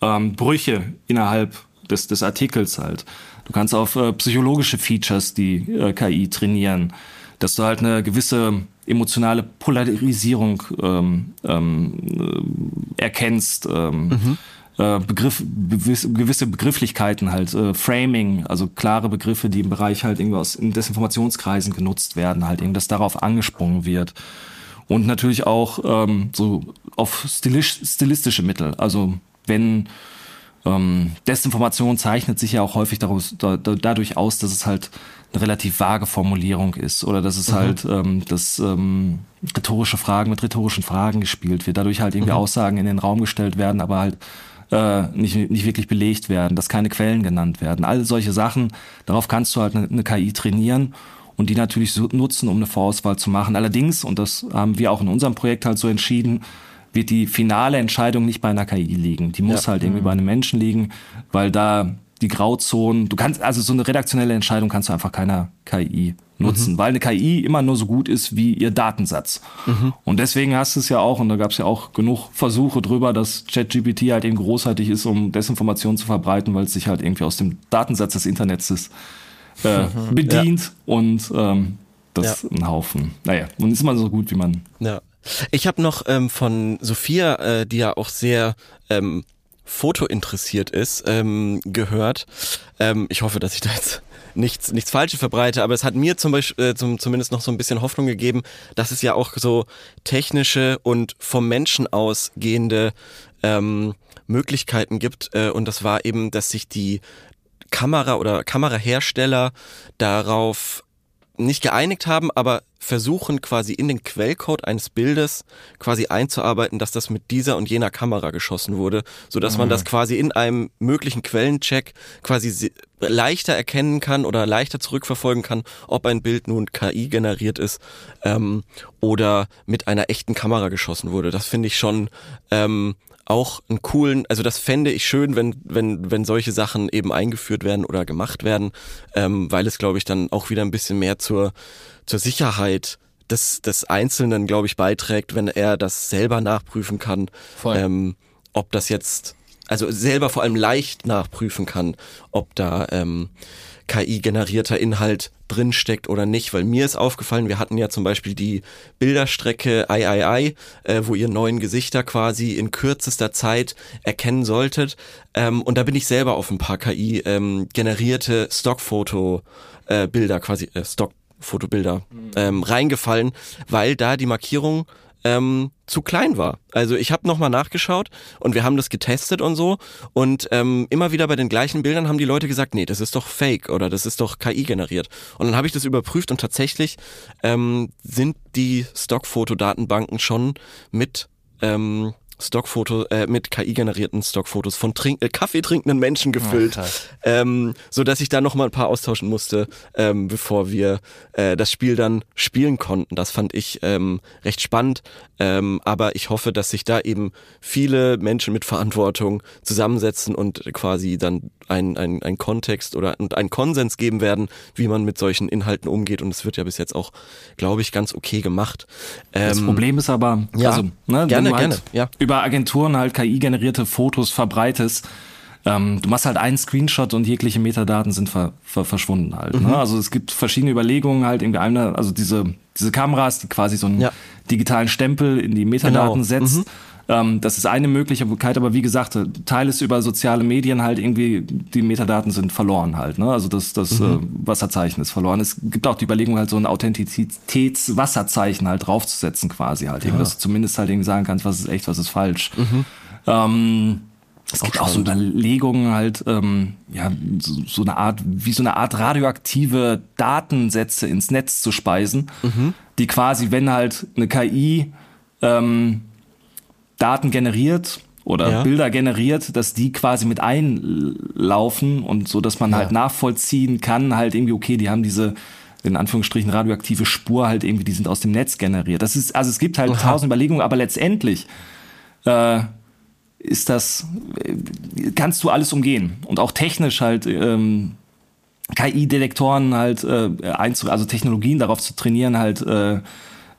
ähm, Brüche innerhalb des, des Artikels halt. Du kannst auf äh, psychologische Features die äh, KI trainieren, dass du halt eine gewisse emotionale Polarisierung ähm, ähm, äh, erkennst. Ähm, mhm. Äh, Begriff, gewisse Begrifflichkeiten halt, äh, Framing, also klare Begriffe, die im Bereich halt irgendwie aus in Desinformationskreisen genutzt werden, halt eben, dass darauf angesprungen wird. Und natürlich auch ähm, so auf stilistische Mittel. Also wenn ähm, Desinformation zeichnet sich ja auch häufig daraus, da, dadurch aus, dass es halt eine relativ vage Formulierung ist oder dass es mhm. halt, ähm, dass ähm, rhetorische Fragen mit rhetorischen Fragen gespielt wird, dadurch halt irgendwie mhm. Aussagen in den Raum gestellt werden, aber halt äh, nicht, nicht wirklich belegt werden, dass keine Quellen genannt werden. All solche Sachen, darauf kannst du halt eine, eine KI trainieren und die natürlich so nutzen, um eine Vorauswahl zu machen. Allerdings, und das haben wir auch in unserem Projekt halt so entschieden, wird die finale Entscheidung nicht bei einer KI liegen. Die muss ja. halt irgendwie bei einem Menschen liegen, weil da die Grauzonen, du kannst, also so eine redaktionelle Entscheidung kannst du einfach keiner KI nutzen, mhm. weil eine KI immer nur so gut ist wie ihr Datensatz. Mhm. Und deswegen hast du es ja auch, und da gab es ja auch genug Versuche drüber, dass ChatGPT halt eben großartig ist, um Desinformation zu verbreiten, weil es sich halt irgendwie aus dem Datensatz des Internets ist, äh, mhm. bedient ja. und ähm, das ja. ein Haufen. Naja, man ist immer so gut, wie man. Ja. Ich habe noch ähm, von Sophia, äh, die ja auch sehr ähm, Foto interessiert ist, ähm, gehört. Ähm, ich hoffe, dass ich da jetzt nichts, nichts Falsches verbreite, aber es hat mir zum Beispiel äh, zum, zumindest noch so ein bisschen Hoffnung gegeben, dass es ja auch so technische und vom Menschen ausgehende ähm, Möglichkeiten gibt. Äh, und das war eben, dass sich die Kamera oder Kamerahersteller darauf nicht geeinigt haben, aber versuchen quasi in den Quellcode eines Bildes quasi einzuarbeiten, dass das mit dieser und jener Kamera geschossen wurde, so dass mhm. man das quasi in einem möglichen Quellencheck quasi leichter erkennen kann oder leichter zurückverfolgen kann, ob ein Bild nun KI generiert ist ähm, oder mit einer echten Kamera geschossen wurde. Das finde ich schon ähm, auch einen coolen, also das fände ich schön, wenn, wenn, wenn solche Sachen eben eingeführt werden oder gemacht werden, ähm, weil es, glaube ich, dann auch wieder ein bisschen mehr zur, zur Sicherheit des, des Einzelnen, glaube ich, beiträgt, wenn er das selber nachprüfen kann, ähm, ob das jetzt, also selber vor allem leicht nachprüfen kann, ob da ähm, KI-generierter Inhalt drinsteckt oder nicht, weil mir ist aufgefallen, wir hatten ja zum Beispiel die Bilderstrecke III, äh, wo ihr neuen Gesichter quasi in kürzester Zeit erkennen solltet. Ähm, und da bin ich selber auf ein paar KI ähm, generierte Stockfoto-Bilder, äh, quasi äh, Stockfotobilder mhm. ähm, reingefallen, weil da die Markierung ähm, zu klein war. Also ich habe nochmal nachgeschaut und wir haben das getestet und so und ähm, immer wieder bei den gleichen Bildern haben die Leute gesagt, nee, das ist doch Fake oder das ist doch KI generiert. Und dann habe ich das überprüft und tatsächlich ähm, sind die Stockfotodatenbanken schon mit ähm, Stockfoto, äh, mit KI-generierten Stockfotos von trink äh, Kaffee trinkenden Menschen gefüllt, oh, ähm, so dass ich da noch mal ein paar austauschen musste, ähm, bevor wir äh, das Spiel dann spielen konnten. Das fand ich ähm, recht spannend, ähm, aber ich hoffe, dass sich da eben viele Menschen mit Verantwortung zusammensetzen und quasi dann ein, ein, ein Kontext oder ein Konsens geben werden, wie man mit solchen Inhalten umgeht. Und es wird ja bis jetzt auch, glaube ich, ganz okay gemacht. das ähm, Problem ist aber, ja, also, ne, gerne, halt gerne, ja. über Agenturen halt KI-generierte Fotos verbreitest, ähm, du machst halt einen Screenshot und jegliche Metadaten sind ver, ver, verschwunden halt. Ne? Mhm. Ne? Also es gibt verschiedene Überlegungen halt irgendwie eine, also diese, diese Kameras, die quasi so einen ja. digitalen Stempel in die Metadaten genau. setzt. Mhm. Ähm, das ist eine Möglichkeit, aber wie gesagt, Teil ist über soziale Medien halt irgendwie, die Metadaten sind verloren halt. Ne? Also das, das mhm. äh, Wasserzeichen ist verloren. Es gibt auch die Überlegung, halt so ein Authentizitätswasserzeichen halt draufzusetzen quasi halt. Ja. Dass du zumindest halt irgendwie sagen kannst, was ist echt, was ist falsch. Mhm. Ähm, es gibt auch so Überlegungen halt, ähm, ja, so, so, eine Art, wie so eine Art radioaktive Datensätze ins Netz zu speisen, mhm. die quasi, wenn halt eine KI ähm, Daten generiert oder ja. Bilder generiert, dass die quasi mit einlaufen und so, dass man ja. halt nachvollziehen kann, halt irgendwie, okay, die haben diese in Anführungsstrichen radioaktive Spur halt irgendwie, die sind aus dem Netz generiert. Das ist, also es gibt halt tausend Überlegungen, aber letztendlich äh, ist das, kannst du alles umgehen. Und auch technisch halt ähm, KI-Detektoren halt äh, einzu, also Technologien darauf zu trainieren, halt äh,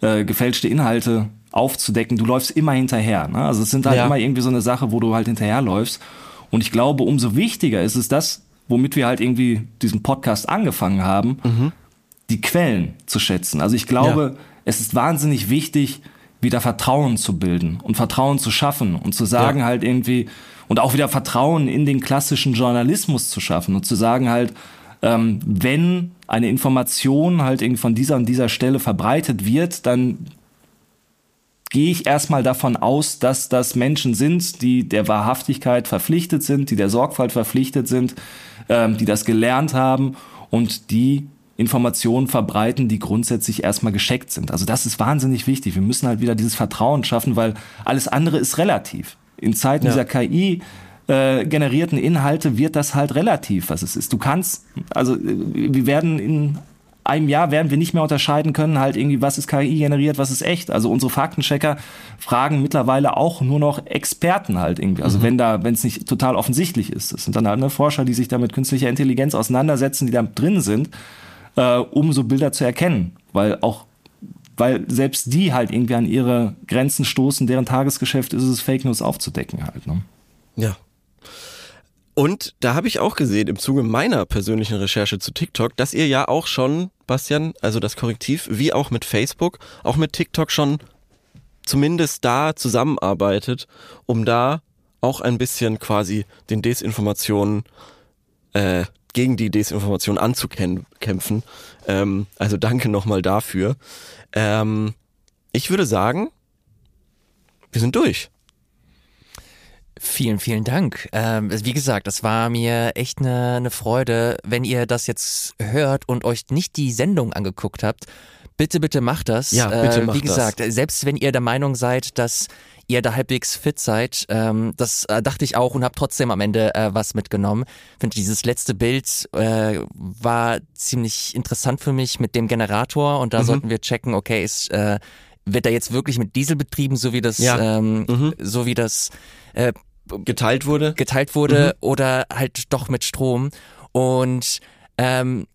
äh, gefälschte Inhalte aufzudecken. Du läufst immer hinterher. Ne? Also es sind halt ja. immer irgendwie so eine Sache, wo du halt hinterherläufst. Und ich glaube, umso wichtiger ist es das, womit wir halt irgendwie diesen Podcast angefangen haben, mhm. die Quellen zu schätzen. Also ich glaube, ja. es ist wahnsinnig wichtig, wieder Vertrauen zu bilden und Vertrauen zu schaffen und zu sagen ja. halt irgendwie und auch wieder Vertrauen in den klassischen Journalismus zu schaffen und zu sagen halt, ähm, wenn eine Information halt irgendwie von dieser und dieser Stelle verbreitet wird, dann gehe ich erstmal davon aus, dass das Menschen sind, die der Wahrhaftigkeit verpflichtet sind, die der Sorgfalt verpflichtet sind, ähm, die das gelernt haben und die Informationen verbreiten, die grundsätzlich erstmal gescheckt sind. Also das ist wahnsinnig wichtig. Wir müssen halt wieder dieses Vertrauen schaffen, weil alles andere ist relativ. In Zeiten ja. dieser KI äh, generierten Inhalte wird das halt relativ, was es ist. Du kannst, also wir werden in einem Jahr werden wir nicht mehr unterscheiden können, halt irgendwie, was ist KI generiert, was ist echt. Also unsere Faktenchecker fragen mittlerweile auch nur noch Experten halt irgendwie. Also mhm. wenn da, wenn es nicht total offensichtlich ist. Das sind dann halt ne, Forscher, die sich da mit künstlicher Intelligenz auseinandersetzen, die da drin sind, äh, um so Bilder zu erkennen. Weil auch weil selbst die halt irgendwie an ihre Grenzen stoßen, deren Tagesgeschäft ist es, Fake News aufzudecken halt. Ne? Ja. Und da habe ich auch gesehen im Zuge meiner persönlichen Recherche zu TikTok, dass ihr ja auch schon, Bastian, also das Korrektiv, wie auch mit Facebook, auch mit TikTok schon zumindest da zusammenarbeitet, um da auch ein bisschen quasi den Desinformationen, äh, gegen die Desinformation anzukämpfen. Ähm, also danke nochmal dafür. Ähm, ich würde sagen, wir sind durch. Vielen, vielen Dank. Ähm, wie gesagt, das war mir echt eine, eine Freude. Wenn ihr das jetzt hört und euch nicht die Sendung angeguckt habt, bitte, bitte macht das. Ja, bitte äh, macht Wie gesagt, das. selbst wenn ihr der Meinung seid, dass ihr da halbwegs fit seid, ähm, das äh, dachte ich auch und habe trotzdem am Ende äh, was mitgenommen. Ich finde, dieses letzte Bild äh, war ziemlich interessant für mich mit dem Generator und da mhm. sollten wir checken, okay, ist äh, wird er jetzt wirklich mit Diesel betrieben, so wie das, ja. ähm, mhm. so wie das äh, geteilt wurde, geteilt wurde mhm. oder halt doch mit Strom und ähm,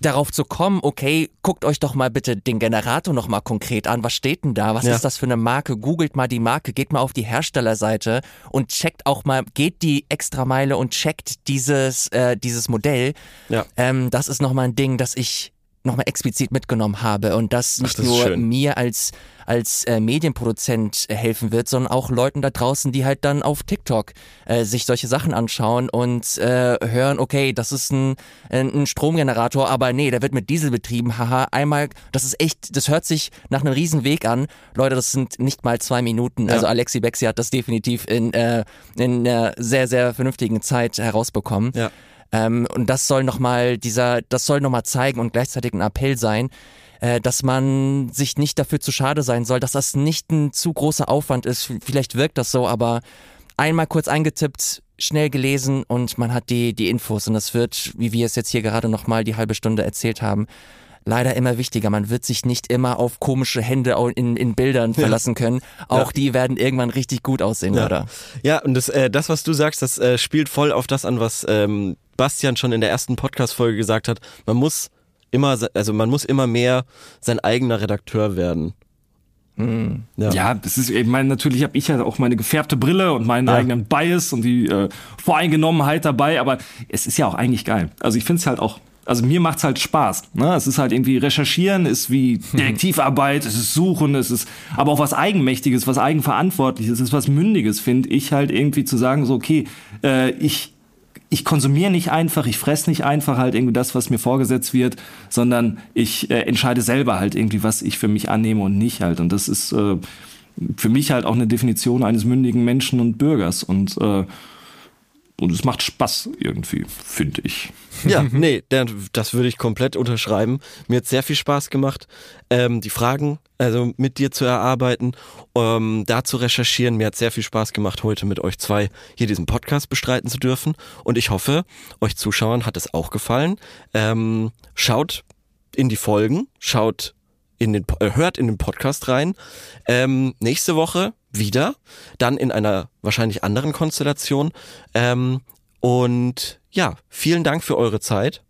darauf zu kommen, okay, guckt euch doch mal bitte den Generator noch mal konkret an. Was steht denn da? Was ja. ist das für eine Marke? Googelt mal die Marke, geht mal auf die Herstellerseite und checkt auch mal, geht die extra Meile und checkt dieses, äh, dieses Modell. Ja. Ähm, das ist noch mal ein Ding, das ich nochmal explizit mitgenommen habe und das nicht Ach, das nur mir als, als äh, Medienproduzent helfen wird, sondern auch Leuten da draußen, die halt dann auf TikTok äh, sich solche Sachen anschauen und äh, hören, okay, das ist ein, ein Stromgenerator, aber nee, der wird mit Diesel betrieben, haha, einmal, das ist echt, das hört sich nach einem riesen Weg an. Leute, das sind nicht mal zwei Minuten. Ja. Also Alexi Bexi hat das definitiv in, äh, in einer sehr, sehr vernünftigen Zeit herausbekommen. Ja. Ähm, und das soll nochmal dieser, das soll nochmal zeigen und gleichzeitig ein Appell sein, äh, dass man sich nicht dafür zu schade sein soll, dass das nicht ein zu großer Aufwand ist. Vielleicht wirkt das so, aber einmal kurz eingetippt, schnell gelesen und man hat die, die Infos und das wird, wie wir es jetzt hier gerade nochmal die halbe Stunde erzählt haben, leider immer wichtiger. Man wird sich nicht immer auf komische Hände in, in Bildern verlassen können. Auch ja. die werden irgendwann richtig gut aussehen, ja. oder? Ja, und das, äh, das, was du sagst, das äh, spielt voll auf das an, was ähm, Bastian schon in der ersten Podcast-Folge gesagt hat, man muss immer, also man muss immer mehr sein eigener Redakteur werden. Hm. Ja. ja, das ist, ich meine, natürlich habe ich ja auch meine gefärbte Brille und meinen ja. eigenen Bias und die äh, Voreingenommenheit dabei, aber es ist ja auch eigentlich geil. Also ich finde es halt auch, also mir macht es halt Spaß. Ne? Es ist halt irgendwie recherchieren, ist wie Detektivarbeit, es ist suchen, es ist aber auch was Eigenmächtiges, was Eigenverantwortliches, es ist was Mündiges, finde ich halt irgendwie zu sagen, so, okay, äh, ich ich konsumiere nicht einfach, ich fresse nicht einfach halt irgendwie das, was mir vorgesetzt wird, sondern ich äh, entscheide selber halt irgendwie, was ich für mich annehme und nicht halt. Und das ist äh, für mich halt auch eine Definition eines mündigen Menschen und Bürgers. Und äh, und es macht Spaß irgendwie, finde ich. Ja, nee, das würde ich komplett unterschreiben. Mir hat sehr viel Spaß gemacht, ähm, die Fragen also mit dir zu erarbeiten, ähm, da zu recherchieren. Mir hat sehr viel Spaß gemacht, heute mit euch zwei hier diesen Podcast bestreiten zu dürfen. Und ich hoffe, euch Zuschauern hat es auch gefallen. Ähm, schaut in die Folgen, schaut in den, äh, hört in den Podcast rein. Ähm, nächste Woche wieder, dann in einer wahrscheinlich anderen Konstellation. Ähm, und ja, vielen Dank für eure Zeit.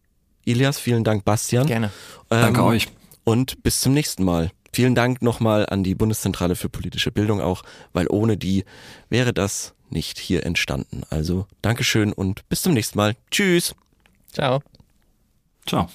Ilias, vielen Dank, Bastian. Gerne. Ähm, Danke euch. Und bis zum nächsten Mal. Vielen Dank nochmal an die Bundeszentrale für politische Bildung auch, weil ohne die wäre das nicht hier entstanden. Also Dankeschön und bis zum nächsten Mal. Tschüss. Ciao. Ciao.